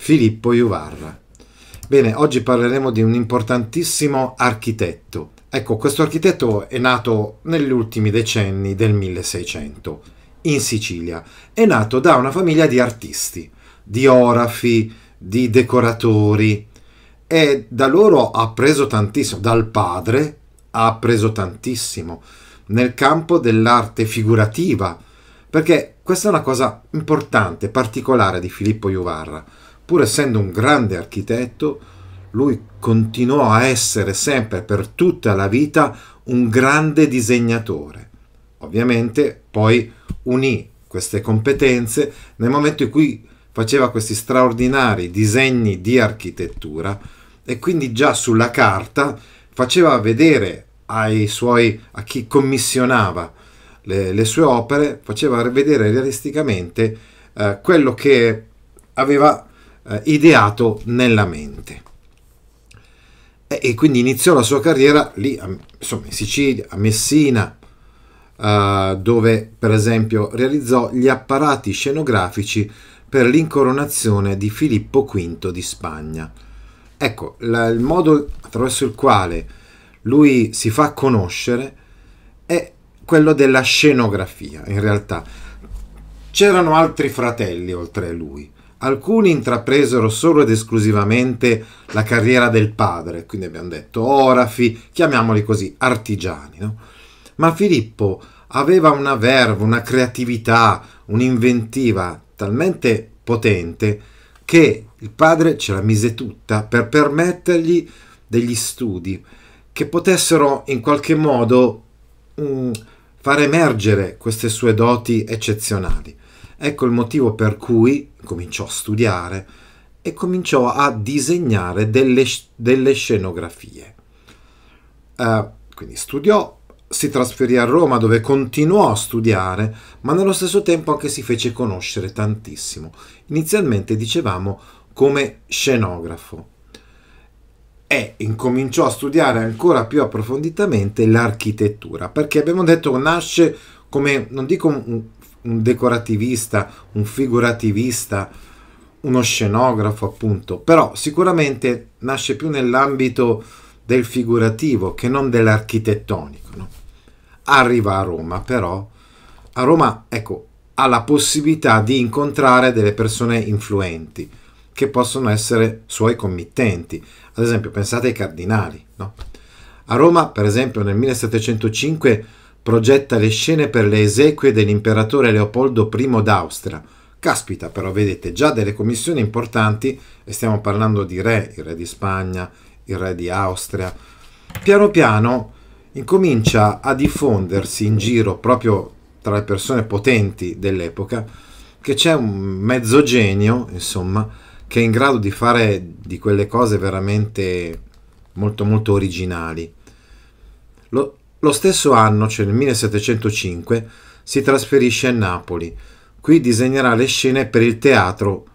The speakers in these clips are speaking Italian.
Filippo Juvarra. Bene, oggi parleremo di un importantissimo architetto. Ecco, questo architetto è nato negli ultimi decenni del 1600 in Sicilia. È nato da una famiglia di artisti, di orafi, di decoratori e da loro ha preso tantissimo, dal padre ha preso tantissimo nel campo dell'arte figurativa, perché questa è una cosa importante, particolare di Filippo Juvarra pur essendo un grande architetto, lui continuò a essere sempre per tutta la vita un grande disegnatore. Ovviamente poi unì queste competenze nel momento in cui faceva questi straordinari disegni di architettura e quindi già sulla carta faceva vedere ai suoi, a chi commissionava le, le sue opere, faceva vedere realisticamente eh, quello che aveva eh, ideato nella mente. E, e, quindi iniziò la sua carriera lì, a, insomma, in Sicilia, a Messina, Uh, dove per esempio realizzò gli apparati scenografici per l'incoronazione di Filippo V di Spagna. Ecco, la, il modo attraverso il quale lui si fa conoscere è quello della scenografia, in realtà. C'erano altri fratelli oltre a lui, Alcuni intrapresero solo ed esclusivamente la carriera del padre, quindi abbiamo detto orafi, chiamiamoli così, artigiani. No? Ma Filippo aveva una verve, una creatività, un'inventiva talmente potente che il padre ce la mise tutta per permettergli degli studi che potessero in qualche modo mm, far emergere queste sue doti eccezionali. Ecco il motivo per cui cominciò a studiare e cominciò a disegnare delle, delle scenografie. Uh, quindi studiò, si trasferì a Roma dove continuò a studiare, ma nello stesso tempo anche si fece conoscere tantissimo. Inizialmente dicevamo come scenografo e incominciò a studiare ancora più approfonditamente l'architettura, perché abbiamo detto nasce come, non dico un, un decorativista, un figurativista, uno scenografo appunto, però sicuramente nasce più nell'ambito del figurativo che non dell'architettonico. No? Arriva a Roma però, a Roma ecco, ha la possibilità di incontrare delle persone influenti che possono essere suoi committenti. Ad esempio pensate ai cardinali. No? A Roma per esempio nel 1705 progetta le scene per le esequie dell'imperatore Leopoldo I d'Austria. Caspita, però vedete già delle commissioni importanti, e stiamo parlando di re, il re di Spagna, il re di Austria. Piano piano incomincia a diffondersi in giro proprio tra le persone potenti dell'epoca che c'è un mezzo genio, insomma, che è in grado di fare di quelle cose veramente molto molto originali. Lo, lo stesso anno, cioè nel 1705, si trasferisce a Napoli. Qui disegnerà le scene per il teatro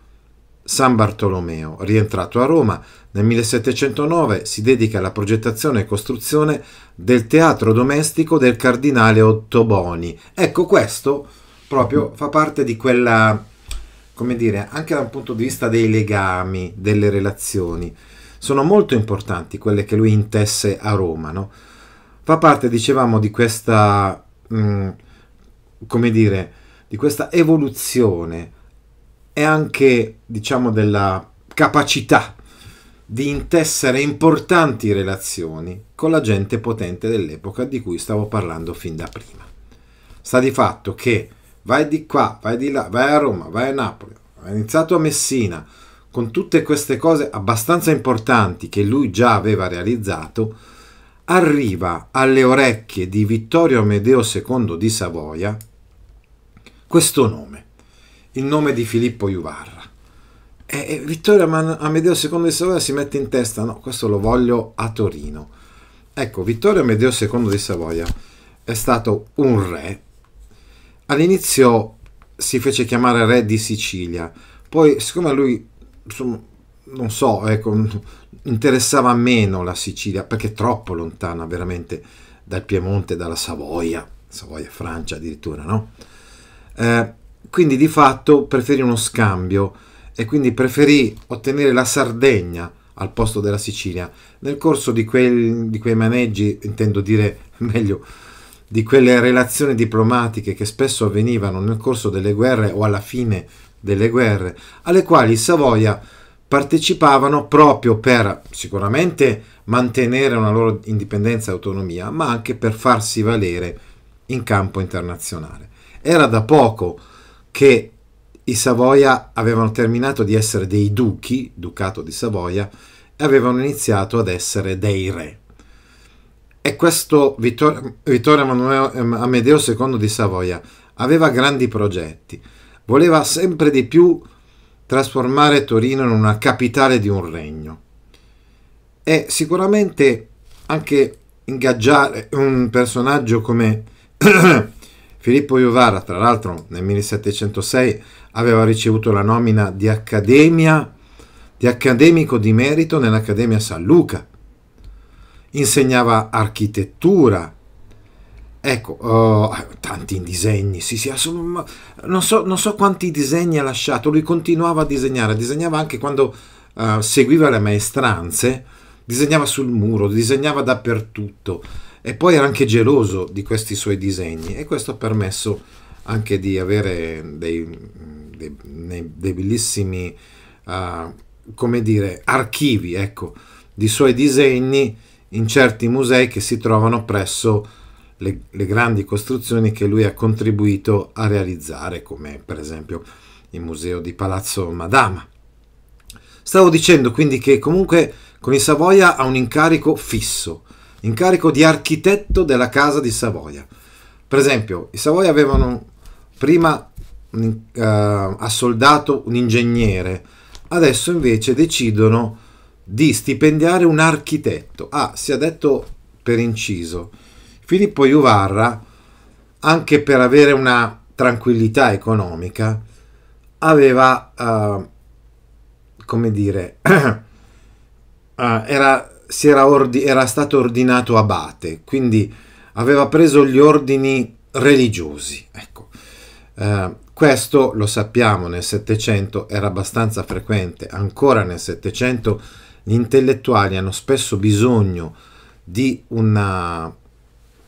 San Bartolomeo. Rientrato a Roma, nel 1709 si dedica alla progettazione e costruzione del teatro domestico del cardinale Ottoboni. Ecco, questo proprio fa parte di quella, come dire, anche da un punto di vista dei legami, delle relazioni. Sono molto importanti quelle che lui intesse a Roma, no? Fa parte, dicevamo, di questa, mh, mm, come dire, di questa evoluzione e anche, diciamo, della capacità di intessere importanti relazioni con la gente potente dell'epoca di cui stavo parlando fin da prima. Sta di fatto che vai di qua, vai di là, vai a Roma, vai a Napoli, ha iniziato a Messina, con tutte queste cose abbastanza importanti che lui già aveva realizzato, arriva alle orecchie di Vittorio Amedeo II di Savoia questo nome, il nome di Filippo Juvarra. E Vittorio Amedeo II di Savoia si mette in testa, no, questo lo voglio a Torino. Ecco, Vittorio Amedeo II di Savoia è stato un re. All'inizio si fece chiamare re di Sicilia, poi siccome a lui, insomma, non so, ecco, interessava meno la Sicilia, perché è troppo lontana veramente dal Piemonte, dalla Savoia, Savoia Francia addirittura, no? Eh, quindi di fatto preferì uno scambio e quindi preferì ottenere la Sardegna al posto della Sicilia. Nel corso di, quel, di quei maneggi, intendo dire meglio, di quelle relazioni diplomatiche che spesso avvenivano nel corso delle guerre o alla fine delle guerre, alle quali Savoia partecipavano proprio per sicuramente mantenere una loro indipendenza e autonomia, ma anche per farsi valere in campo internazionale. Era da poco che i Savoia avevano terminato di essere dei duchi, ducato di Savoia, e avevano iniziato ad essere dei re. E questo Vittorio, Vittorio Amedeo II di Savoia aveva grandi progetti, voleva sempre di più trasformare Torino in una capitale di un regno. E sicuramente anche ingaggiare un personaggio come Filippo Juvara, tra l'altro nel 1706 aveva ricevuto la nomina di, accademia, di accademico di merito nell'Accademia San Luca, insegnava architettura, ecco, oh, tanti disegni, sì, sì, non so, non so quanti disegni ha lasciato, lui continuava a disegnare, disegnava anche quando uh, seguiva le maestranze, disegnava sul muro, disegnava dappertutto e poi era anche geloso di questi suoi disegni e questo ha permesso anche di avere dei, dei, dei bellissimi uh, come dire archivi ecco, di suoi disegni in certi musei che si trovano presso le, le grandi costruzioni che lui ha contribuito a realizzare come per esempio il museo di Palazzo Madama stavo dicendo quindi che comunque con i Savoia ha un incarico fisso incarico di architetto della casa di Savoia. Per esempio, i Savoia avevano prima uh, assoldato un ingegnere, adesso invece decidono di stipendiare un architetto. Ah, sia detto per inciso, Filippo Juvarra, anche per avere una tranquillità economica, aveva, uh, come dire, uh, era era, ordi- era stato ordinato abate, quindi aveva preso gli ordini religiosi. Ecco. Eh, questo lo sappiamo nel Settecento, era abbastanza frequente, ancora nel Settecento gli intellettuali hanno spesso bisogno di una,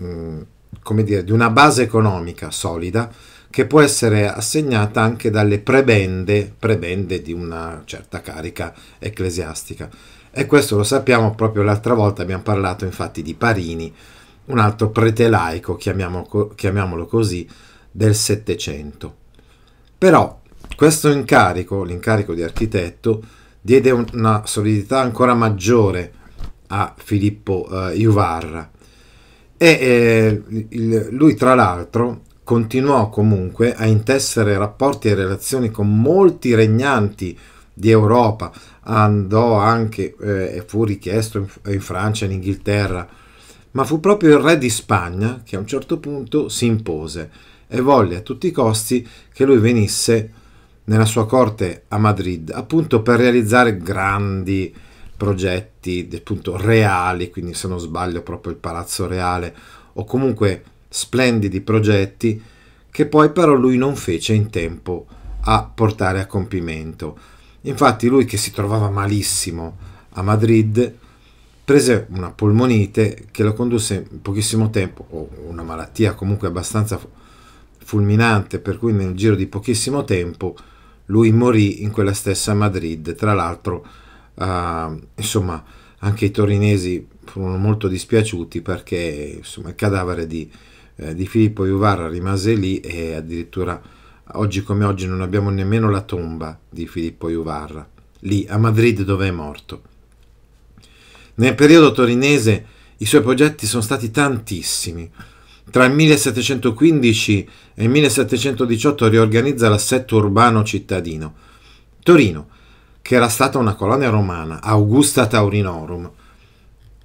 mm, come dire, di una base economica solida che può essere assegnata anche dalle prebende, prebende di una certa carica ecclesiastica. E questo lo sappiamo proprio l'altra volta, abbiamo parlato infatti di Parini, un altro prete laico, chiamiamolo, così, del Settecento. Però questo incarico, l'incarico di architetto, diede una solidità ancora maggiore a Filippo uh, Juvarra e eh, il, lui tra l'altro continuò comunque a intessere rapporti e relazioni con molti regnanti di Europa, andò anche e eh, fu richiesto in, in Francia e in Inghilterra, ma fu proprio il re di Spagna che a un certo punto si impose e volle a tutti i costi che lui venisse nella sua corte a Madrid, appunto per realizzare grandi progetti appunto reali, quindi se non sbaglio proprio il Palazzo Reale o comunque splendidi progetti che poi però lui non fece in tempo a portare a compimento. Infatti lui che si trovava malissimo a Madrid prese una polmonite che lo condusse in pochissimo tempo, o una malattia comunque abbastanza fulminante, per cui nel giro di pochissimo tempo lui morì in quella stessa Madrid. Tra l'altro, uh, insomma, anche i torinesi furono molto dispiaciuti perché insomma, il cadavere di, eh, di Filippo Juvarra rimase lì e addirittura Oggi come oggi non abbiamo nemmeno la tomba di Filippo Juvarra, lì a Madrid dove è morto. Nel periodo torinese i suoi progetti sono stati tantissimi. Tra il 1715 e il 1718 riorganizza l'assetto urbano cittadino. Torino, che era stata una colonia romana, Augusta Taurinorum,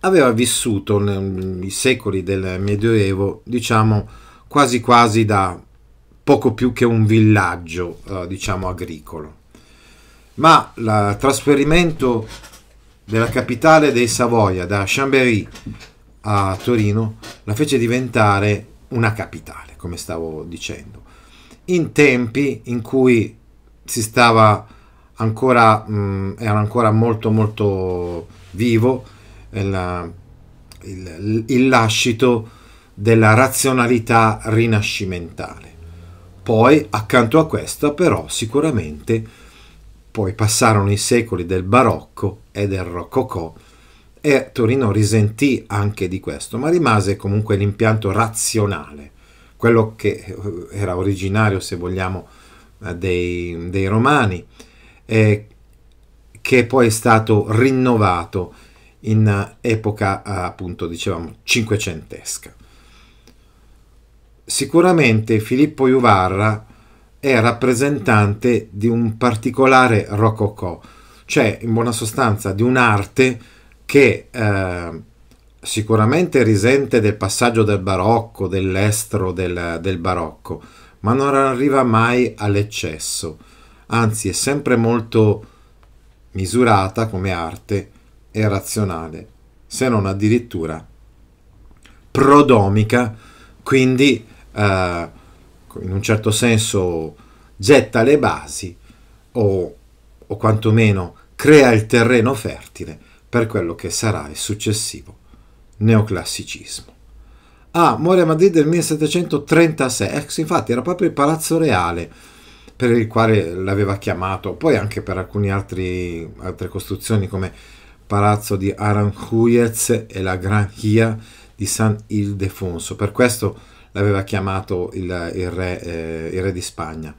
aveva vissuto nei secoli del Medioevo, diciamo, quasi quasi da poco più che un villaggio, eh, diciamo, agricolo. Ma il trasferimento della capitale dei Savoia da Chambéry a Torino la fece diventare una capitale, come stavo dicendo, in tempi in cui si stava ancora, mh, mm, era ancora molto molto vivo il, il, il lascito della razionalità rinascimentale. Poi, accanto a questo, però, sicuramente, poi passarono i secoli del barocco e del rococò e Torino risentì anche di questo, ma rimase comunque l'impianto razionale, quello che era originario, se vogliamo, eh, dei, dei romani, e che poi è stato rinnovato in epoca, appunto, dicevamo, cinquecentesca. Sicuramente Filippo Juvarra è rappresentante di un particolare rococò, cioè in buona sostanza di un'arte che eh, sicuramente risente del passaggio del barocco, dell'estro del, del barocco, ma non arriva mai all'eccesso, anzi è sempre molto misurata come arte e razionale, se non addirittura prodomica, quindi eh, in un certo senso getta le basi o, o quantomeno crea il terreno fertile per quello che sarà il successivo neoclassicismo. Ah, muore a Madrid nel 1736, ex infatti era proprio il Palazzo Reale per il quale l'aveva chiamato, poi anche per alcune altre costruzioni come Palazzo di Aranjuez e la Gran Hia di San Ildefonso. Per questo l'aveva chiamato il, il, re, eh, il re, di Spagna,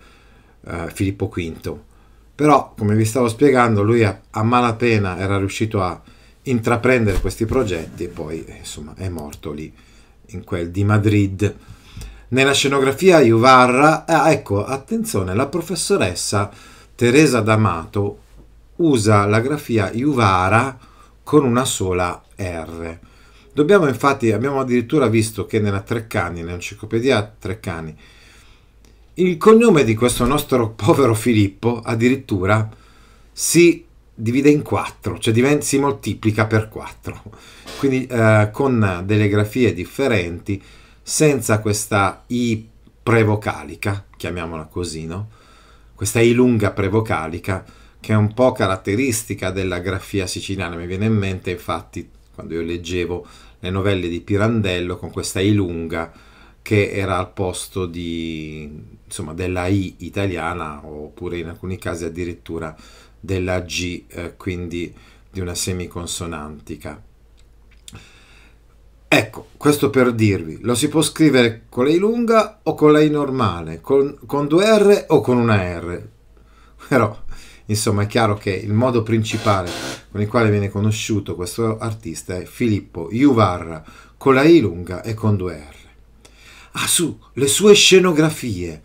eh, Filippo V. Però, come vi stavo spiegando, lui a, a malapena era riuscito a intraprendere questi progetti e poi insomma è morto lì in quel di Madrid. Nella scenografia Juvarra, ah, ecco, attenzione, la professoressa Teresa D'Amato usa la grafia Juvara con una sola R. Dobbiamo infatti, abbiamo addirittura visto che nella Treccani, nell'enciclopedia Treccani, il cognome di questo nostro povero Filippo addirittura si divide in quattro, cioè diventa, si moltiplica per quattro, quindi eh, con delle grafie differenti, senza questa I prevocalica, chiamiamola così, no? Questa I lunga prevocalica, che è un po' caratteristica della grafia siciliana. Mi viene in mente, infatti, quando io leggevo le novelle di Pirandello con questa I lunga che era al posto di, insomma, della I italiana oppure in alcuni casi addirittura della G, eh, quindi di una semiconsonantica. Ecco, questo per dirvi, lo si può scrivere con la I lunga o con la I normale, con, con due R o con una R. Però Insomma, è chiaro che il modo principale con il quale viene conosciuto questo artista è Filippo Juvarra con la I lunga e con due R. Ah, su, le sue scenografie.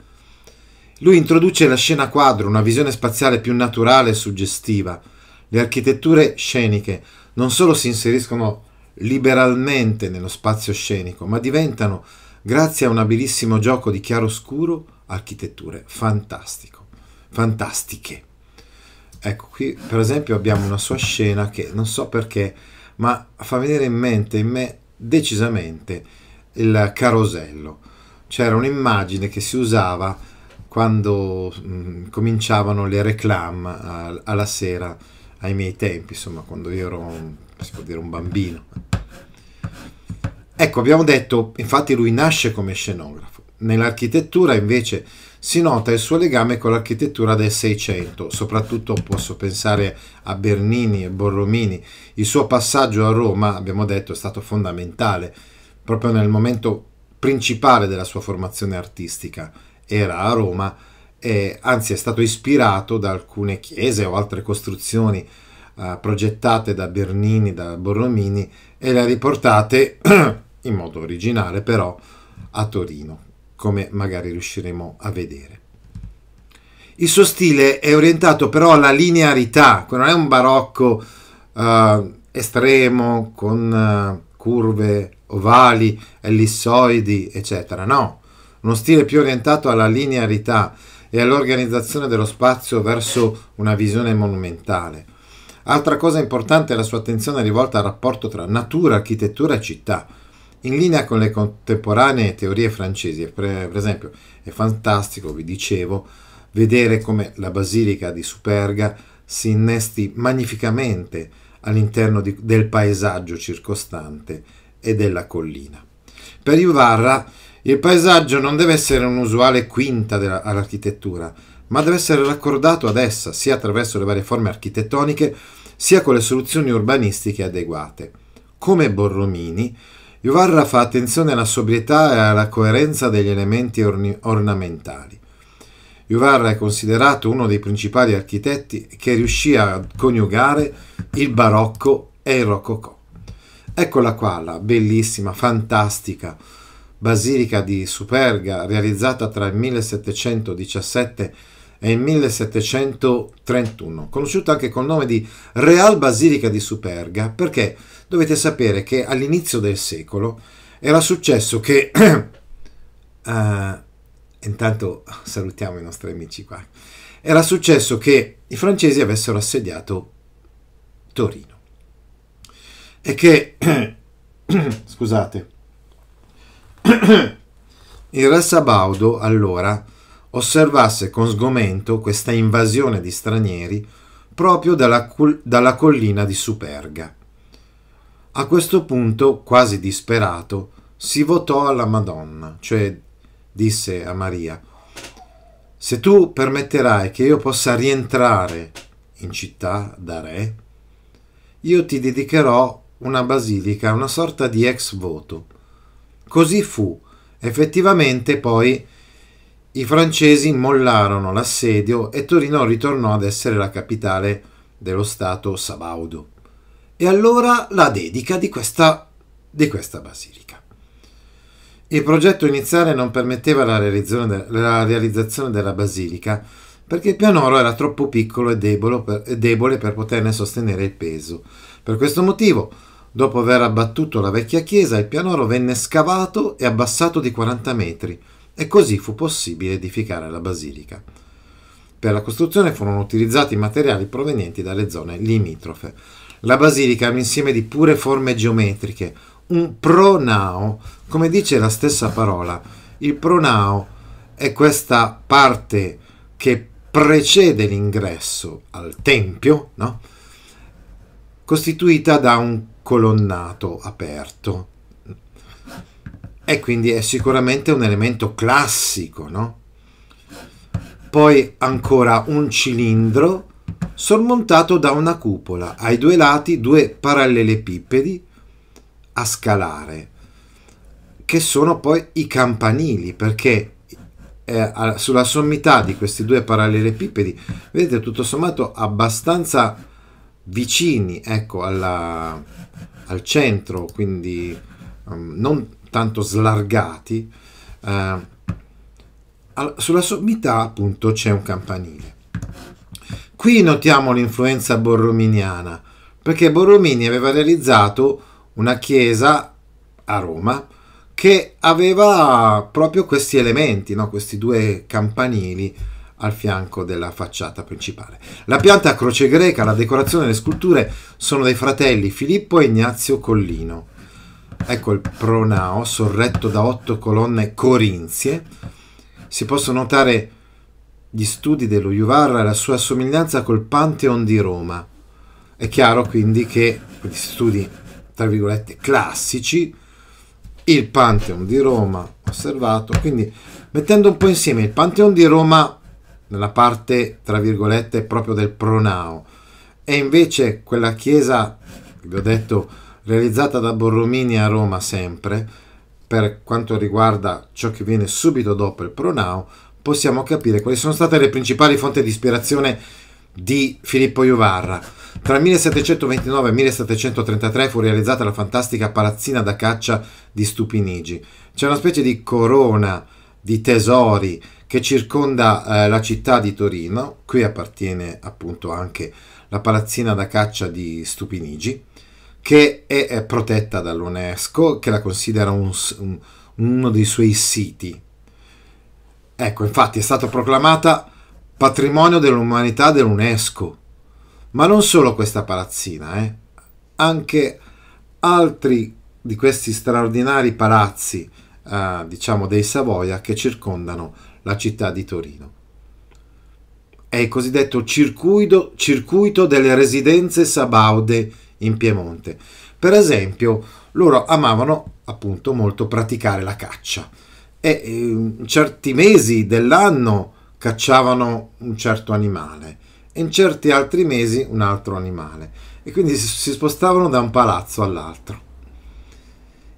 Lui introduce la scena quadro, una visione spaziale più naturale e suggestiva. Le architetture sceniche non solo si inseriscono liberalmente nello spazio scenico, ma diventano, grazie a un abilissimo gioco di chiaroscuro, architetture fantastico, fantastiche. Ecco, qui per esempio abbiamo una sua scena che non so perché, ma fa venire in mente in me decisamente il carosello. C'era un'immagine che si usava quando mh, mm, cominciavano le reclame a, alla sera, ai miei tempi, insomma, quando io ero, si può dire, un bambino. Ecco, abbiamo detto, infatti lui nasce come scenografo. Nell'architettura invece si nota il suo legame con l'architettura del Seicento, soprattutto posso pensare a Bernini e Borromini. Il suo passaggio a Roma, abbiamo detto, è stato fondamentale, proprio nel momento principale della sua formazione artistica. Era a Roma e anzi è stato ispirato da alcune chiese o altre costruzioni uh, progettate da Bernini, da Borromini e le riportate in modo originale però a Torino come magari riusciremo a vedere. Il suo stile è orientato però alla linearità, non è un barocco uh, estremo con uh, curve ovali, ellissoidi, eccetera. No, uno stile più orientato alla linearità e all'organizzazione dello spazio verso una visione monumentale. Altra cosa importante è la sua attenzione rivolta al rapporto tra natura, architettura e città, in linea con le contemporanee teorie francesi. Per, esempio, è fantastico, vi dicevo, vedere come la basilica di Superga si innesti magnificamente all'interno di, del paesaggio circostante e della collina. Per Ivarra il paesaggio non deve essere un'usuale quinta della, all'architettura, ma deve essere raccordato ad essa sia attraverso le varie forme architettoniche sia con le soluzioni urbanistiche adeguate. Come Borromini, Ivarra fa attenzione alla sobrietà e alla coerenza degli elementi orni- ornamentali. Ivarra è considerato uno dei principali architetti che riuscì a coniugare il barocco e il rococò. Eccola qua, la bellissima, fantastica basilica di Superga, realizzata tra il 1717 e il 1731, conosciuta anche col nome di Real Basilica di Superga, perché dovete sapere che all'inizio del secolo era successo che... uh, intanto salutiamo i nostri amici qua. Era successo che i francesi avessero assediato Torino e che, scusate, il re Sabaudo allora osservasse con sgomento questa invasione di stranieri proprio dalla, dalla collina di Superga. A questo punto, quasi disperato, si votò alla Madonna, cioè disse a Maria, se tu permetterai che io possa rientrare in città da re, io ti dedicherò una basilica, una sorta di ex voto. Così fu. Effettivamente poi i francesi mollarono l'assedio e Torino ritornò ad essere la capitale dello Stato Sabaudo. E allora la dedica di questa, di questa basilica. Il progetto iniziale non permetteva la realizzazione, de, la realizzazione della basilica perché il pianoro era troppo piccolo e debole per, e debole per poterne sostenere il peso. Per questo motivo Dopo aver abbattuto la vecchia chiesa, il pianoro venne scavato e abbassato di 40 metri e così fu possibile edificare la basilica. Per la costruzione furono utilizzati materiali provenienti dalle zone limitrofe. La basilica è un insieme di pure forme geometriche, un pronao, come dice la stessa parola. Il pronao è questa parte che precede l'ingresso al tempio, no? costituita da un colonnato aperto. E quindi è sicuramente un elemento classico, no? Poi ancora un cilindro sormontato da una cupola, ai due lati due parallelepipedi a scalare, che sono poi i campanili, perché eh, sulla sommità di questi due parallelepipedi, vedete tutto sommato abbastanza vicini ecco, alla, al centro, quindi um, non tanto slargati, al, sulla sommità appunto c'è un campanile. Qui notiamo l'influenza borrominiana, perché Borromini aveva realizzato una chiesa a Roma che aveva proprio questi elementi, no? questi due campanili al fianco della facciata principale. La pianta a croce greca, la decorazione e le sculture sono dei fratelli Filippo e Ignazio Collino. Ecco il pronao sorretto da otto colonne corinzie. Si possono notare gli studi dello Juvarra e la sua somiglianza col Pantheon di Roma. È chiaro quindi che questi studi, tra virgolette, classici, il Pantheon di Roma osservato, quindi mettendo un po' insieme il Pantheon di Roma nella parte, tra virgolette, proprio del pronao. E invece quella chiesa, vi ho detto, realizzata da Borromini a Roma sempre, per quanto riguarda ciò che viene subito dopo il pronao, possiamo capire quali sono state le principali fonti di ispirazione di Filippo Juvarra. Tra il 1729 e il 1733 fu realizzata la fantastica palazzina da caccia di Stupinigi. C'è una specie di corona di tesori che circonda eh, la città di Torino, qui appartiene appunto anche la palazzina da caccia di Stupinigi, che è, è protetta dall'UNESCO, che la considera un, un, uno dei suoi siti. Ecco, infatti è stata proclamata patrimonio dell'umanità dell'UNESCO. Ma non solo questa palazzina, eh? anche altri di questi straordinari palazzi, eh, diciamo dei Savoia, che circondano la città di Torino. È il cosiddetto circuito, circuito delle residenze sabaude in Piemonte. Per esempio, loro amavano appunto molto praticare la caccia e in certi mesi dell'anno cacciavano un certo animale e in certi altri mesi un altro animale e quindi si spostavano da un palazzo all'altro.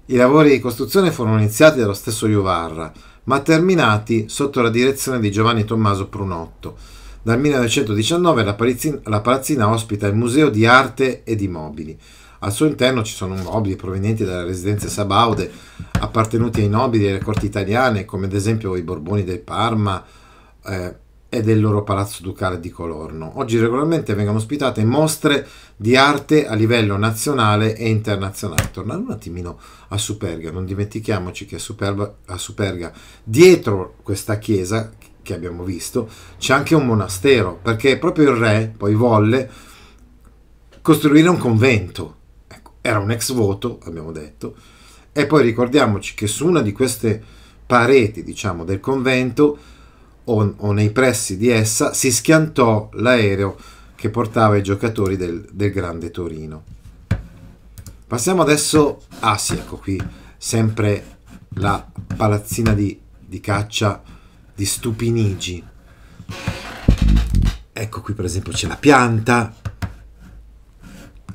I lavori di costruzione furono iniziati dallo stesso Juvarra, ma terminati sotto la direzione di Giovanni Tommaso Prunotto. Dal 1919 la palazzina, la palazzina ospita il Museo di Arte e di Mobili. Al suo interno ci sono mobili provenienti dalle residenze sabaude, appartenuti ai nobili e alle corti italiane, come ad esempio i Borboni del Parma, eh, e del loro palazzo ducale di Colorno. Oggi regolarmente vengono ospitate mostre di arte a livello nazionale e internazionale. Tornando un attimino a Superga, non dimentichiamoci che a, Superba, a Superga, dietro questa chiesa che abbiamo visto, c'è anche un monastero, perché proprio il re poi volle costruire un convento. Ecco, era un ex voto, abbiamo detto, e poi ricordiamoci che su una di queste pareti, diciamo, del convento, o, o nei pressi di essa si schiantò l'aereo che portava i giocatori del, del Grande Torino. Passiamo adesso, ah sì, ecco qui, sempre la palazzina di, di caccia di Stupinigi. Ecco qui per esempio c'è la pianta,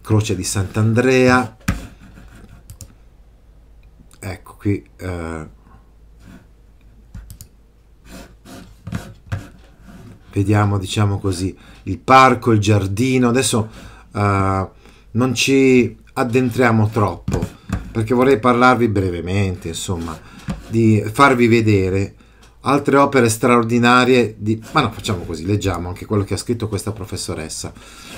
croce di Sant'Andrea, ecco qui eh, vediamo diciamo così il parco, il giardino. Adesso uh, non ci addentriamo troppo perché vorrei parlarvi brevemente, insomma, di farvi vedere altre opere straordinarie di... Ma no, facciamo così, leggiamo anche quello che ha scritto questa professoressa.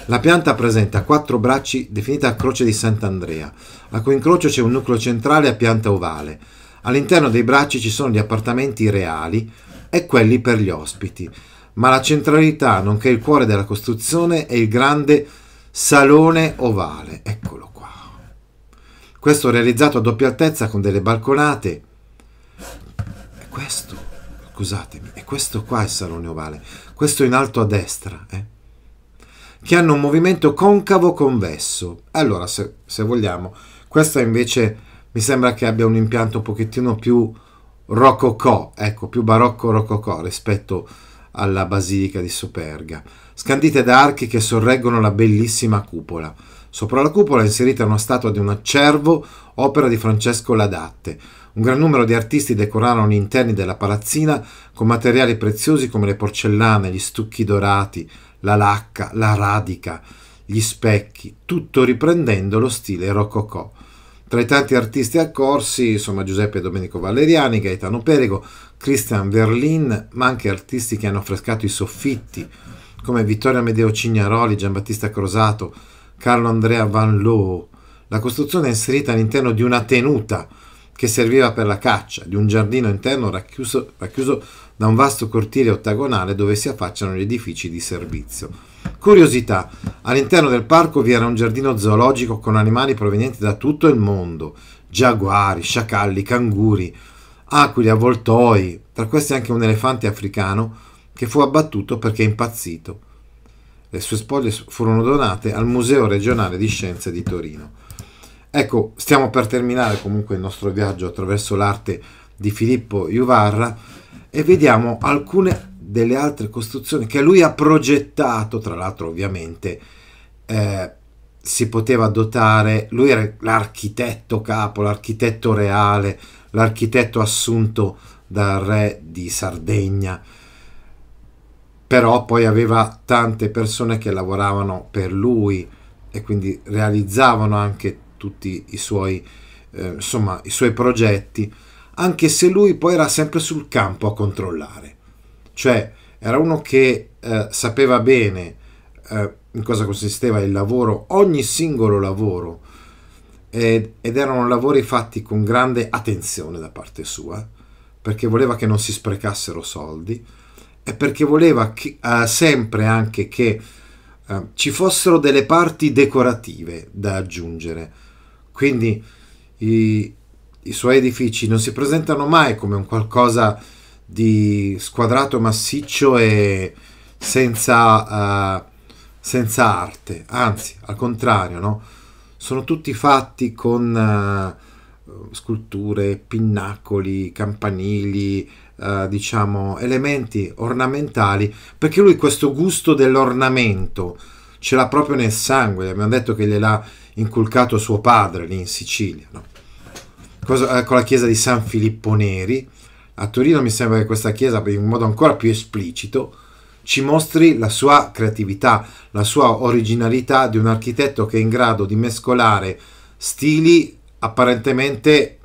La pianta presenta quattro bracci definita croce di Sant'Andrea, a cui incrocio c'è un nucleo centrale a pianta ovale. All'interno dei bracci ci sono gli appartamenti reali e quelli per gli ospiti ma la centralità, nonché il cuore della costruzione, è il grande salone ovale. Eccolo qua. Questo realizzato a doppia altezza con delle balconate. È questo, scusatemi, è questo qua il salone ovale. Questo in alto a destra, eh? che hanno un movimento concavo convesso. Allora, se, se vogliamo, questo invece mi sembra che abbia un impianto un pochettino più rococò, ecco, più barocco rococò rispetto alla basilica di Superga, scandite da archi che sorreggono la bellissima cupola. Sopra la cupola è inserita una statua di un cervo, opera di Francesco Ladatte. Un gran numero di artisti decorarono gli interni della palazzina con materiali preziosi come le porcellane, gli stucchi dorati, la lacca, la radica, gli specchi, tutto riprendendo lo stile rococò. Tra i tanti artisti accorsi, insomma Giuseppe Domenico Valeriani, Gaetano Perego, Christian Verlin, ma anche artisti che hanno affrescato i soffitti, come Vittorio Amedeo Cignaroli, Giambattista Crosato, Carlo Andrea Van Loo. La costruzione è inserita all'interno di una tenuta che serviva per la caccia, di un giardino interno racchiuso, racchiuso da un vasto cortile ottagonale dove si affacciano gli edifici di servizio. Curiosità, all'interno del parco vi era un giardino zoologico con animali provenienti da tutto il mondo, giaguari, sciacalli, canguri, aquile, avvoltoi, tra questi anche un elefante africano che fu abbattuto perché impazzito. Le sue spoglie furono donate al Museo regionale di scienze di Torino. Ecco, stiamo per terminare comunque il nostro viaggio attraverso l'arte di Filippo Juvarra e vediamo alcune delle altre costruzioni che lui ha progettato, tra l'altro ovviamente eh, si poteva dotare, lui era l'architetto capo, l'architetto reale, l'architetto assunto dal re di Sardegna, però poi aveva tante persone che lavoravano per lui e quindi realizzavano anche tutti i suoi, eh, insomma, i suoi progetti, anche se lui poi era sempre sul campo a controllare. cioè era uno che eh, sapeva bene eh, in cosa consisteva il lavoro, ogni singolo lavoro, ed, ed erano lavori fatti con grande attenzione da parte sua, perché voleva che non si sprecassero soldi e perché voleva che, eh, sempre anche che eh, ci fossero delle parti decorative da aggiungere. Quindi i, i suoi edifici non si presentano mai come un qualcosa di squadrato massiccio e senza, uh, senza arte, anzi al contrario, no? sono tutti fatti con uh, sculture, pinnacoli, campanili, uh, diciamo elementi ornamentali, perché lui questo gusto dell'ornamento ce l'ha proprio nel sangue, abbiamo detto che gliel'ha inculcato suo padre lì in Sicilia. No? Cosa, con la chiesa di San Filippo Neri, a Torino mi sembra che questa chiesa, in modo ancora più esplicito, ci mostri la sua creatività, la sua originalità di un architetto che è in grado di mescolare stili apparentemente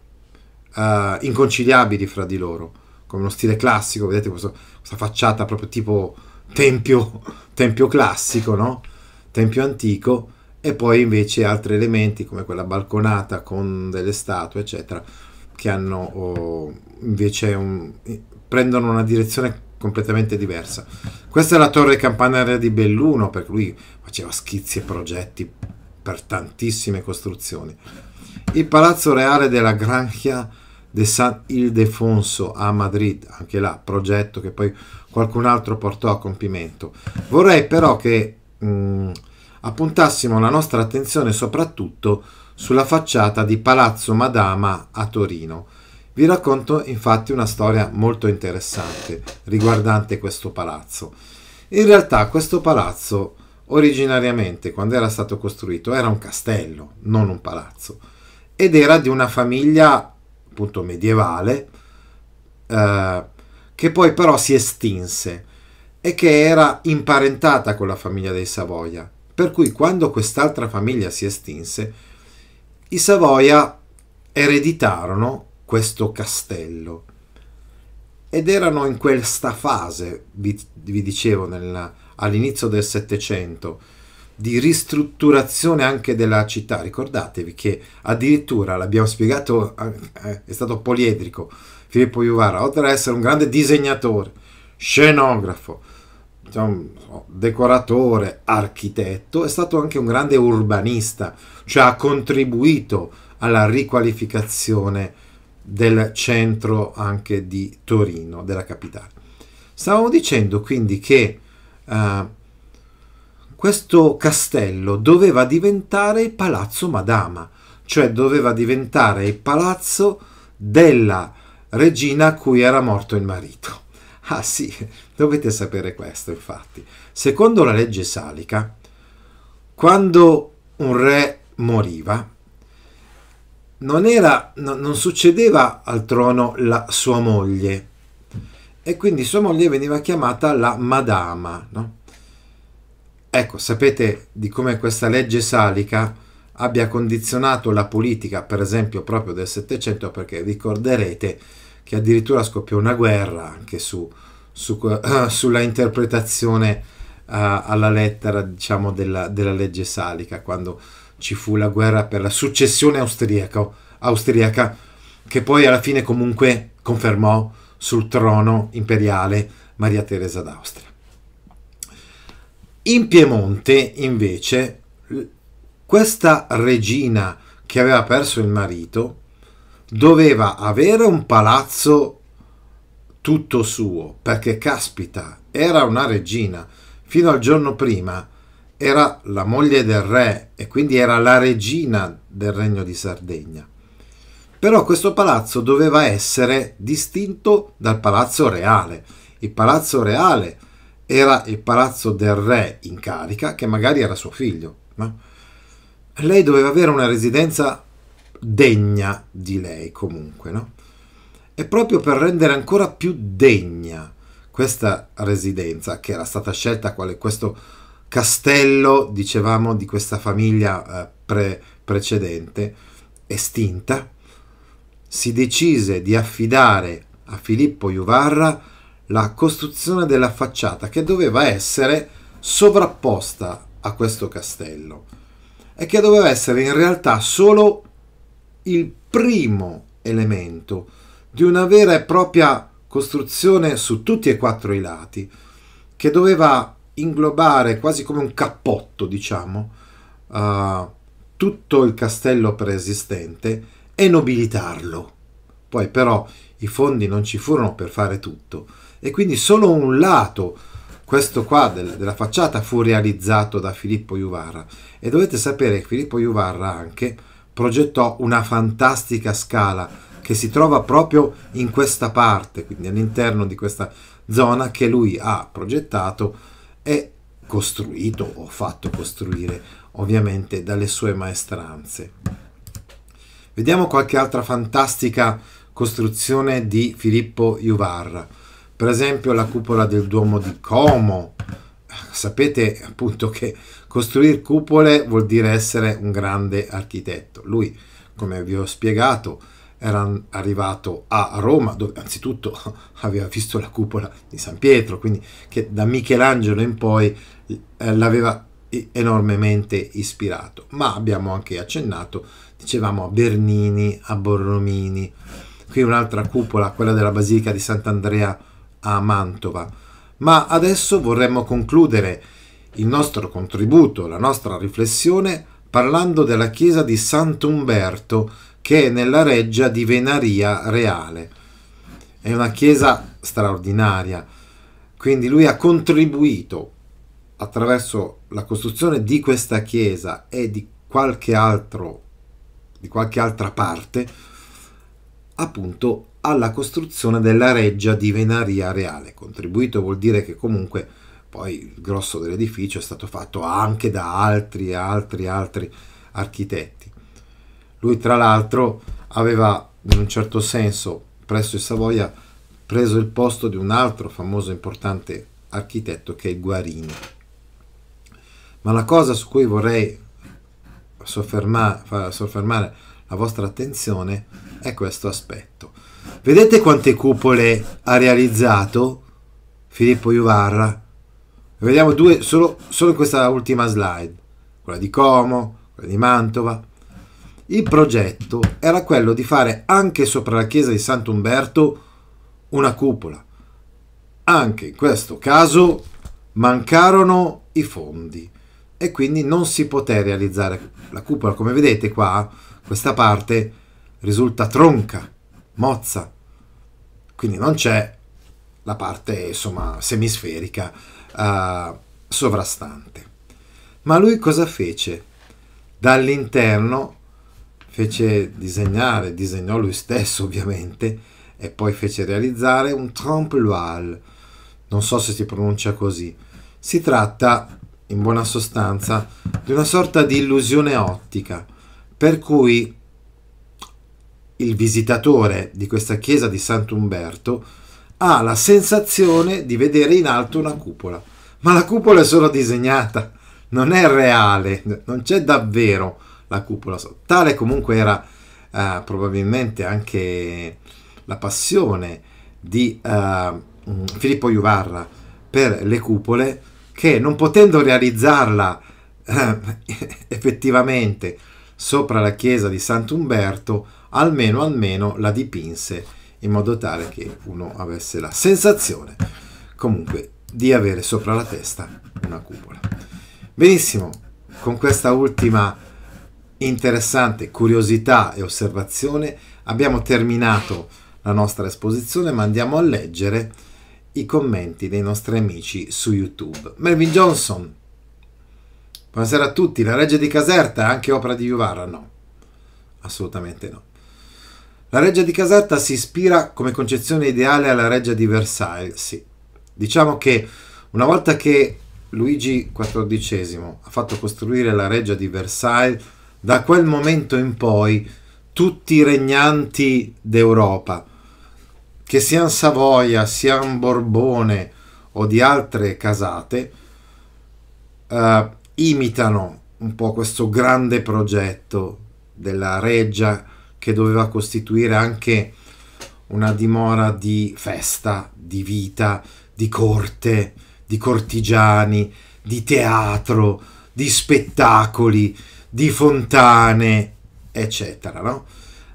uh, inconciliabili fra di loro, come uno stile classico, vedete questo, questa facciata proprio tipo tempio, tempio classico, no? tempio antico, e poi invece altri elementi come quella balconata con delle statue, eccetera, che hanno oh, invece un, prendono una direzione completamente diversa. Questa è la torre campanaria di Belluno, perché lui faceva schizzi e progetti per tantissime costruzioni. Il Palazzo Reale della Granja de San Ildefonso a Madrid, anche là, progetto che poi qualcun altro portò a compimento. Vorrei però che mh, appuntassimo la nostra attenzione soprattutto sulla facciata di Palazzo Madama a Torino. Vi racconto infatti una storia molto interessante riguardante questo palazzo. In realtà questo palazzo originariamente quando era stato costruito era un castello, non un palazzo, ed era di una famiglia appunto medievale eh, che poi però si estinse e che era imparentata con la famiglia dei Savoia. Per cui quando quest'altra famiglia si estinse, i Savoia ereditarono questo castello ed erano in questa fase, vi, vi dicevo, nella, all'inizio del Settecento, di ristrutturazione anche della città. Ricordatevi che addirittura, l'abbiamo spiegato, eh, è stato poliedrico, Filippo Juvara, oltre ad essere un grande disegnatore, scenografo, diciamo, decoratore, architetto, è stato anche un grande urbanista, cioè ha contribuito alla riqualificazione del centro anche di Torino, della capitale. Stavamo dicendo quindi che uh, questo castello doveva diventare il palazzo Madama, cioè doveva diventare il palazzo della regina a cui era morto il marito. Ah sì, dovete sapere questo infatti. Secondo la legge salica, quando un re moriva, non, era, no, non succedeva al trono la sua moglie e quindi sua moglie veniva chiamata la Madama. No? Ecco, sapete di come questa legge salica abbia condizionato la politica, per esempio, proprio del Settecento, perché ricorderete che addirittura scoppiò una guerra anche su, su, uh, sulla interpretazione uh, alla lettera diciamo, della, della, legge salica, quando ci fu la guerra per la successione austriaca, austriaca che poi alla fine comunque confermò sul trono imperiale Maria Teresa d'Austria. In Piemonte, invece, questa regina che aveva perso il marito doveva avere un palazzo tutto suo, perché caspita, era una regina. Fino al giorno prima era la moglie del re e quindi era la regina del regno di Sardegna. Però questo palazzo doveva essere distinto dal palazzo reale. Il palazzo reale era il palazzo del re in carica, che magari era suo figlio. No? Lei doveva avere una residenza degna di lei comunque, no? E proprio per rendere ancora più degna questa residenza, che era stata scelta quale questo castello, dicevamo, di questa famiglia eh, pre- precedente, estinta, si decise di affidare a Filippo Juvarra la costruzione della facciata che doveva essere sovrapposta a questo castello e che doveva essere in realtà solo il primo elemento di una vera e propria costruzione su tutti e quattro i lati che doveva inglobare quasi come un cappotto, diciamo, uh, tutto il castello preesistente e nobilitarlo. Poi però i fondi non ci furono per fare tutto e quindi solo un lato, questo qua del, della facciata, fu realizzato da Filippo Juvarra e dovete sapere che Filippo Juvarra anche progettò una fantastica scala che si trova proprio in questa parte, quindi all'interno di questa zona che lui ha progettato e costruito o fatto costruire ovviamente dalle sue maestranze. Vediamo qualche altra fantastica costruzione di Filippo Juvarra. Per esempio la cupola del Duomo di Como. Sapete appunto che costruire cupole vuol dire essere un grande architetto. Lui, come vi ho spiegato, era arrivato a Roma, dove anzitutto aveva visto la cupola di San Pietro, quindi che da Michelangelo in poi eh, l'aveva enormemente ispirato. Ma abbiamo anche accennato, dicevamo, a Bernini, a Borromini. Qui un'altra cupola, quella della Basilica di Sant'Andrea a Mantova. Ma adesso vorremmo concludere il nostro contributo, la nostra riflessione, parlando della chiesa di Sant'Umberto che è nella reggia di Venaria Reale. È una chiesa straordinaria, quindi lui ha contribuito attraverso la costruzione di questa chiesa e di qualche altro di qualche altra parte appunto alla costruzione della reggia di Venaria Reale. Contribuito vuol dire che comunque poi il grosso dell'edificio è stato fatto anche da altri, altri, altri architetti. Lui tra l'altro aveva in un certo senso presso il Savoia preso il posto di un altro famoso importante architetto che è Guarini. Ma la cosa su cui vorrei soffermare, soffermare la vostra attenzione è questo aspetto. Vedete quante cupole ha realizzato Filippo Juvarra? Vediamo due solo, solo questa ultima slide, quella di Como, quella di Mantova. Il progetto era quello di fare anche sopra la chiesa di Sant'Umberto una cupola. Anche in questo caso mancarono i fondi e quindi non si poté realizzare la cupola. Come vedete qua, questa parte risulta tronca, mozza, quindi non c'è la parte insomma semisferica uh, sovrastante. Ma lui cosa fece? Dall'interno fece disegnare, disegnò lui stesso ovviamente, e poi fece realizzare un trompe-l'oeil, non so se si pronuncia così. Si tratta in buona sostanza, di una sorta di illusione ottica, per cui il visitatore di questa chiesa di Sant'Umberto ha la sensazione di vedere in alto una cupola, ma la cupola è solo disegnata, non è reale, non c'è davvero la cupola. Tale comunque era eh, probabilmente anche la passione di eh, Filippo Juvarra per le cupole che non potendo realizzarla eh, effettivamente sopra la chiesa di Sant'Umberto, almeno almeno la dipinse in modo tale che uno avesse la sensazione comunque di avere sopra la testa una cupola. Benissimo, con questa ultima interessante curiosità e osservazione abbiamo terminato la nostra esposizione, ma andiamo a leggere i commenti dei nostri amici su YouTube. Melvin Johnson. Buonasera a tutti. La Reggia di Caserta è anche opera di Juvara? No, assolutamente no. La Reggia di Caserta si ispira come concezione ideale alla Reggia di Versailles, sì. Diciamo che una volta che Luigi XIV ha fatto costruire la Reggia di Versailles, da quel momento in poi tutti i regnanti d'Europa, che siano Savoia, siano Borbone o di altre casate, eh, imitano un po' questo grande progetto della reggia che doveva costituire anche una dimora di festa, di vita, di corte, di cortigiani, di teatro, di spettacoli, di fontane, eccetera, no?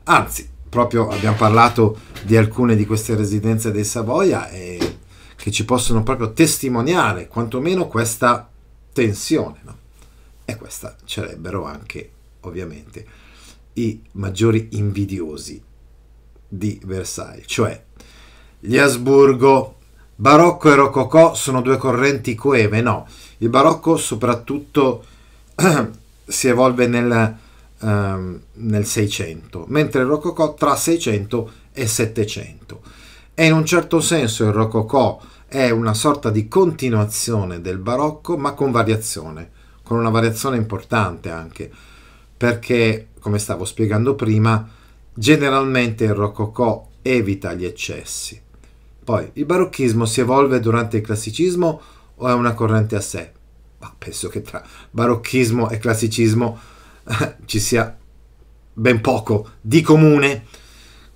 Anzi, proprio abbiamo parlato di alcune di queste residenze dei Savoia e che ci possono proprio testimoniare quantomeno questa tensione, no? E questa cerebbero anche, ovviamente, i maggiori invidiosi di Versailles, cioè gli Asburgo, barocco e rococò sono due correnti coeve, no, il barocco soprattutto si evolve nel, um, nel 600, mentre il rococò tra 600 e 700. E in un certo senso il rococò è una sorta di continuazione del barocco, ma con variazione, con una variazione importante anche, perché, come stavo spiegando prima, generalmente il rococò evita gli eccessi. Poi, il barocchismo si evolve durante il classicismo o è una corrente a sé? Ma penso che tra barocchismo e classicismo ci sia ben poco di comune,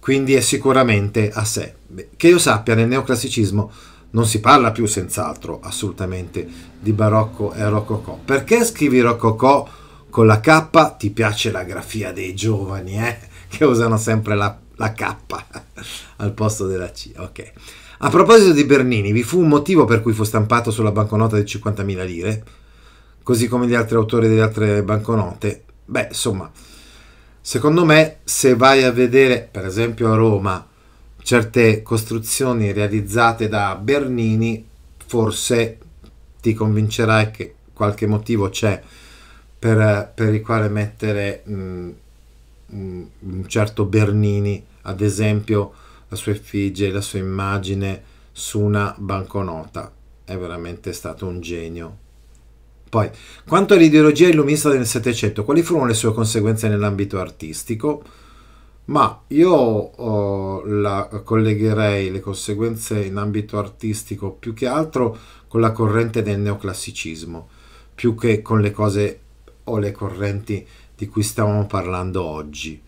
quindi è sicuramente a sé. Che io sappia, nel neoclassicismo non si parla più senz'altro assolutamente di barocco e rococò. Perché scrivi rococò con la K? Ti piace la grafia dei giovani, eh? Che usano sempre la, la K al posto della C. Ok. A proposito di Bernini, vi fu un motivo per cui fu stampato sulla banconota di 50.000 lire, così come gli altri autori delle altre banconote? Beh, insomma, secondo me, se vai a vedere, per esempio a Roma, certe costruzioni realizzate da Bernini, forse ti convincerai che qualche motivo c'è per, per il quale mettere mh, mm, mm, un certo Bernini, ad esempio, la sua effigie, la sua immagine su una banconota. È veramente stato un genio. Poi, quanto all'ideologia illuminista del Settecento, quali furono le sue conseguenze nell'ambito artistico? Ma io oh, la collegherei le conseguenze in ambito artistico più che altro con la corrente del neoclassicismo, più che con le cose o le correnti di cui stavamo parlando oggi.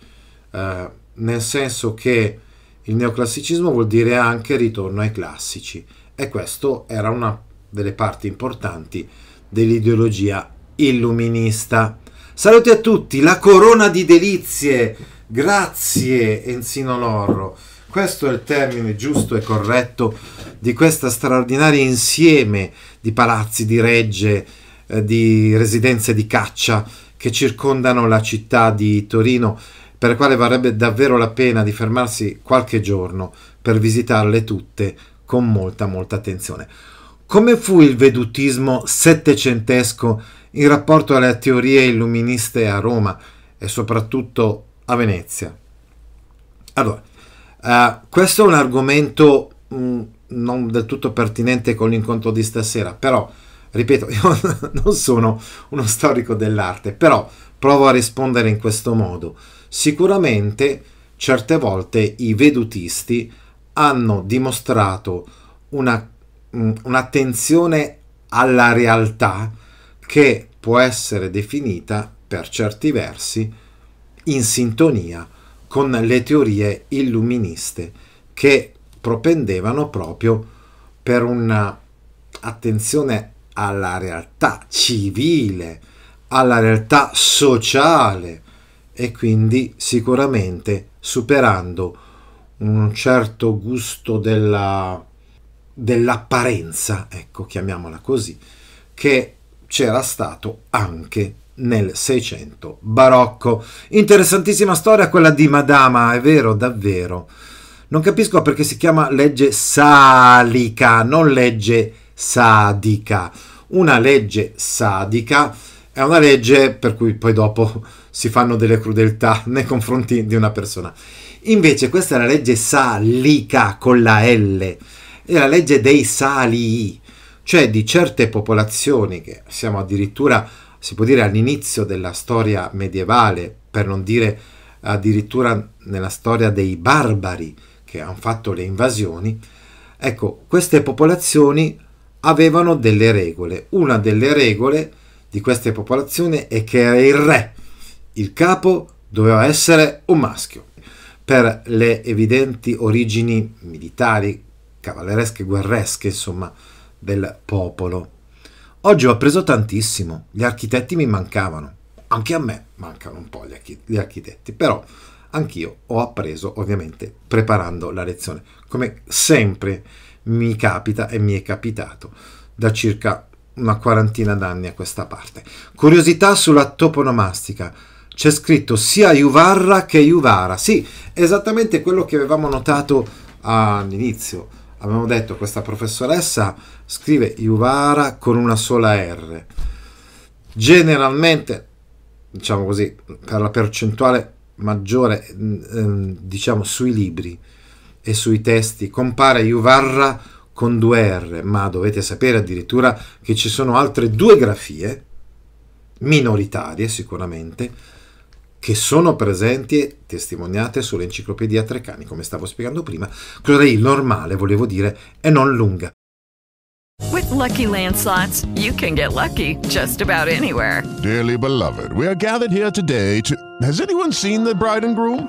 Eh, nel senso che il neoclassicismo vuol dire anche ritorno ai classici e questo era una delle parti importanti dell'ideologia illuminista. Saluti a tutti, la corona di delizie. Grazie Enzino Lorro. Questo è il termine giusto e corretto di questo straordinario insieme di palazzi, di regge, eh, di residenze di caccia che circondano la città di Torino per la quale varrebbe davvero la pena di fermarsi qualche giorno per visitarle tutte con molta molta attenzione. Come fu il vedutismo settecentesco in rapporto alle teorie illuministe a Roma e soprattutto a Venezia? Allora, uh, questo è un argomento mh, mm, non del tutto pertinente con l'incontro di stasera, però, ripeto, io non sono uno storico dell'arte, però provo a rispondere in questo modo. Sicuramente certe volte i vedutisti hanno dimostrato una, mm, un'attenzione alla realtà che può essere definita per certi versi in sintonia con le teorie illuministe che propendevano proprio per un'attenzione alla realtà civile, alla realtà sociale, e quindi sicuramente superando un certo gusto della, dell'apparenza, ecco, chiamiamola così, che c'era stato anche nel 600 barocco. Interessantissima storia quella di Madama, è vero, davvero. Non capisco perché si chiama legge salica, non legge sadica. Una legge sadica è una legge per cui poi dopo si fanno delle crudeltà nei confronti di una persona. Invece questa è la legge salica con la L, è la legge dei salii, cioè di certe popolazioni che siamo addirittura, si può dire, all'inizio della storia medievale, per non dire addirittura nella storia dei barbari che hanno fatto le invasioni. Ecco, queste popolazioni avevano delle regole. Una delle regole di queste popolazioni è che era il re il capo doveva essere un maschio. per le evidenti origini militari, cavalleresche, guerresche, insomma, del popolo. Oggi ho appreso tantissimo, gli architetti mi mancavano, anche a me mancano un po' gli, architetti, però anch'io ho appreso ovviamente preparando la lezione, come sempre mi capita e mi è capitato da circa una quarantina d'anni a questa parte. Curiosità sulla toponomastica. C'è scritto sia Juvarra che Juvara. Sì, esattamente quello che avevamo notato all'inizio. Abbiamo detto questa professoressa scrive Juvara con una sola R. Generalmente, diciamo così, per la percentuale maggiore, ehm, diciamo sui libri e sui testi, compare Juvarra con due R, ma dovete sapere addirittura che ci sono altre due grafie, minoritarie sicuramente, che sono presenti e testimoniate sull'enciclopedia Treccani, come stavo spiegando prima. Il normale, volevo dire, è non lunga. With lucky landslots, you can get lucky just about anywhere. Dearly beloved, we are gathered here today to. Has anyone seen the bride and groom?